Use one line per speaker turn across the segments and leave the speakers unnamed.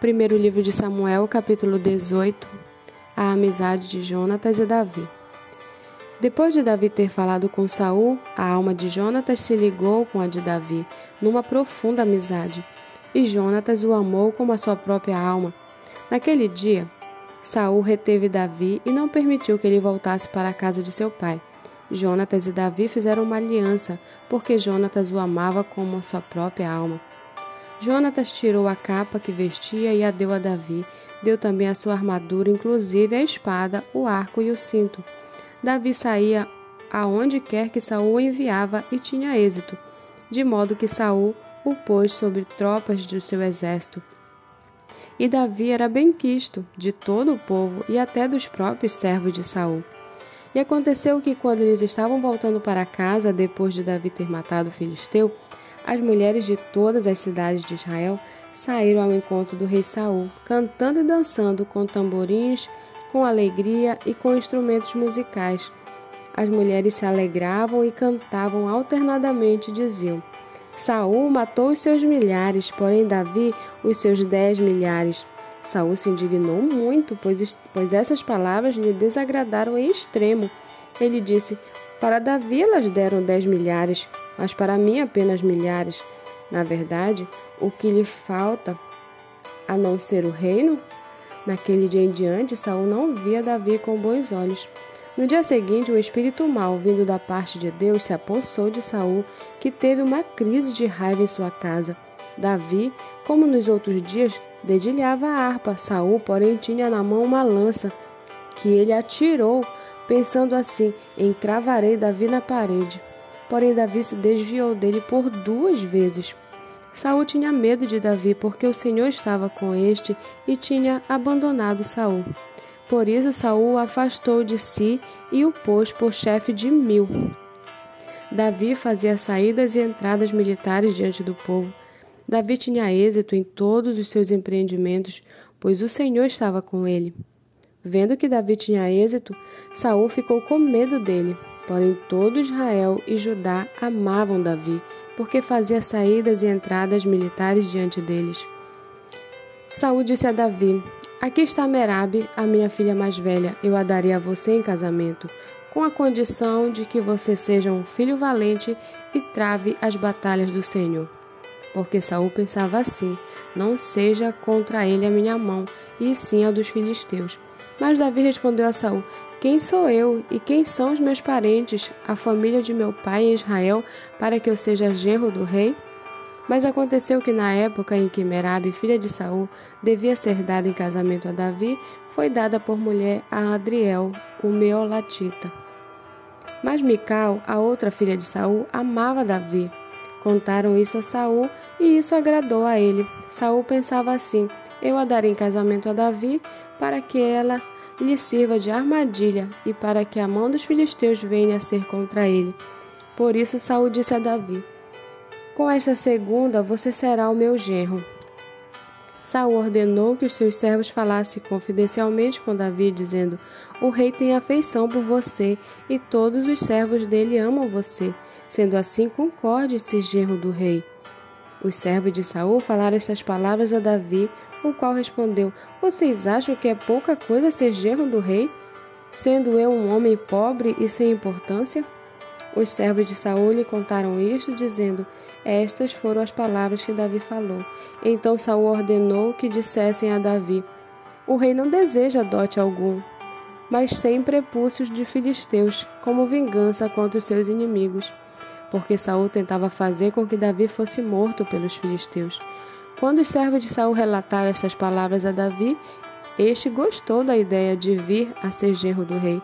Primeiro livro de Samuel, capítulo 18. A amizade de Jonatas e Davi. Depois de Davi ter falado com Saul, a alma de Jonatas se ligou com a de Davi, numa profunda amizade, e Jonatas o amou como a sua própria alma. Naquele dia, Saul reteve Davi e não permitiu que ele voltasse para a casa de seu pai. Jonatas e Davi fizeram uma aliança, porque Jonatas o amava como a sua própria alma. Jonatas tirou a capa que vestia e a deu a Davi. Deu também a sua armadura, inclusive a espada, o arco e o cinto. Davi saía aonde quer que Saul o enviava e tinha êxito, de modo que Saul o pôs sobre tropas do seu exército. E Davi era bem-quisto de todo o povo e até dos próprios servos de Saul. E aconteceu que quando eles estavam voltando para casa depois de Davi ter matado o filisteu, as mulheres de todas as cidades de Israel saíram ao encontro do rei Saul, cantando e dançando com tamborins, com alegria e com instrumentos musicais. As mulheres se alegravam e cantavam alternadamente diziam: Saul matou os seus milhares, porém Davi os seus dez milhares. Saul se indignou muito, pois, pois essas palavras lhe desagradaram em extremo. Ele disse: Para Davi elas deram dez milhares, mas para mim apenas milhares. Na verdade, o que lhe falta a não ser o reino? Naquele dia em diante, Saul não via Davi com bons olhos. No dia seguinte, um espírito mau, vindo da parte de Deus, se apossou de Saul, que teve uma crise de raiva em sua casa. Davi, como nos outros dias, dedilhava a harpa. Saul, porém, tinha na mão uma lança, que ele atirou, pensando assim: encravarei Davi na parede. Porém, Davi se desviou dele por duas vezes. Saul tinha medo de Davi, porque o Senhor estava com este e tinha abandonado Saul. Por isso Saul o afastou de si e o pôs por chefe de mil. Davi fazia saídas e entradas militares diante do povo. Davi tinha êxito em todos os seus empreendimentos, pois o Senhor estava com ele. Vendo que Davi tinha êxito, Saul ficou com medo dele. Porém, todo Israel e Judá amavam Davi, porque fazia saídas e entradas militares diante deles. Saúl disse a Davi: Aqui está Merabe, a minha filha mais velha. Eu a darei a você em casamento, com a condição de que você seja um filho valente e trave as batalhas do Senhor. Porque Saul pensava assim: Não seja contra ele a minha mão, e sim a dos filisteus. Mas Davi respondeu a Saul: quem sou eu e quem são os meus parentes, a família de meu pai em Israel, para que eu seja genro do rei? Mas aconteceu que na época em que Merabe, filha de Saul, devia ser dada em casamento a Davi, foi dada por mulher a Adriel, o Meolatita. Mas Mical, a outra filha de Saul, amava Davi. Contaram isso a Saul e isso agradou a ele. Saul pensava assim: eu a darei em casamento a Davi para que ela lhe sirva de armadilha e para que a mão dos filisteus venha a ser contra ele. Por isso Saul disse a Davi: Com esta segunda você será o meu genro. Saul ordenou que os seus servos falassem confidencialmente com Davi, dizendo: O rei tem afeição por você e todos os servos dele amam você. Sendo assim, concorde-se, genro do rei. Os servos de Saul falaram estas palavras a Davi, o qual respondeu: Vocês acham que é pouca coisa ser genro do rei, sendo eu um homem pobre e sem importância? Os servos de Saul lhe contaram isto, dizendo: Estas foram as palavras que Davi falou. Então Saul ordenou que dissessem a Davi: O rei não deseja dote algum, mas sem prepúcios de filisteus, como vingança contra os seus inimigos, porque Saul tentava fazer com que Davi fosse morto pelos filisteus. Quando os servos de Saul relataram estas palavras a Davi, este gostou da ideia de vir a ser genro do rei.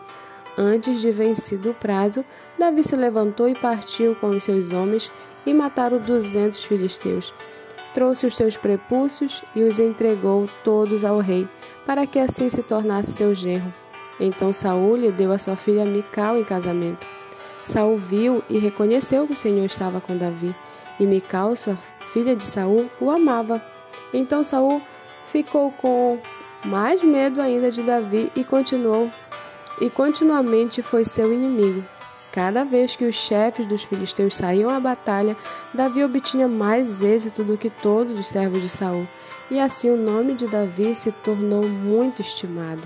Antes de vencido o prazo, Davi se levantou e partiu com os seus homens e mataram duzentos filisteus. Trouxe os seus prepúcios e os entregou todos ao rei, para que assim se tornasse seu genro. Então Saul lhe deu a sua filha Mical em casamento. Saul viu e reconheceu que o Senhor estava com Davi, e Mical, sua filha de Saul, o amava. Então Saul ficou com mais medo ainda de Davi e continuou e continuamente foi seu inimigo. Cada vez que os chefes dos filisteus saíam à batalha, Davi obtinha mais êxito do que todos os servos de Saul, e assim o nome de Davi se tornou muito estimado.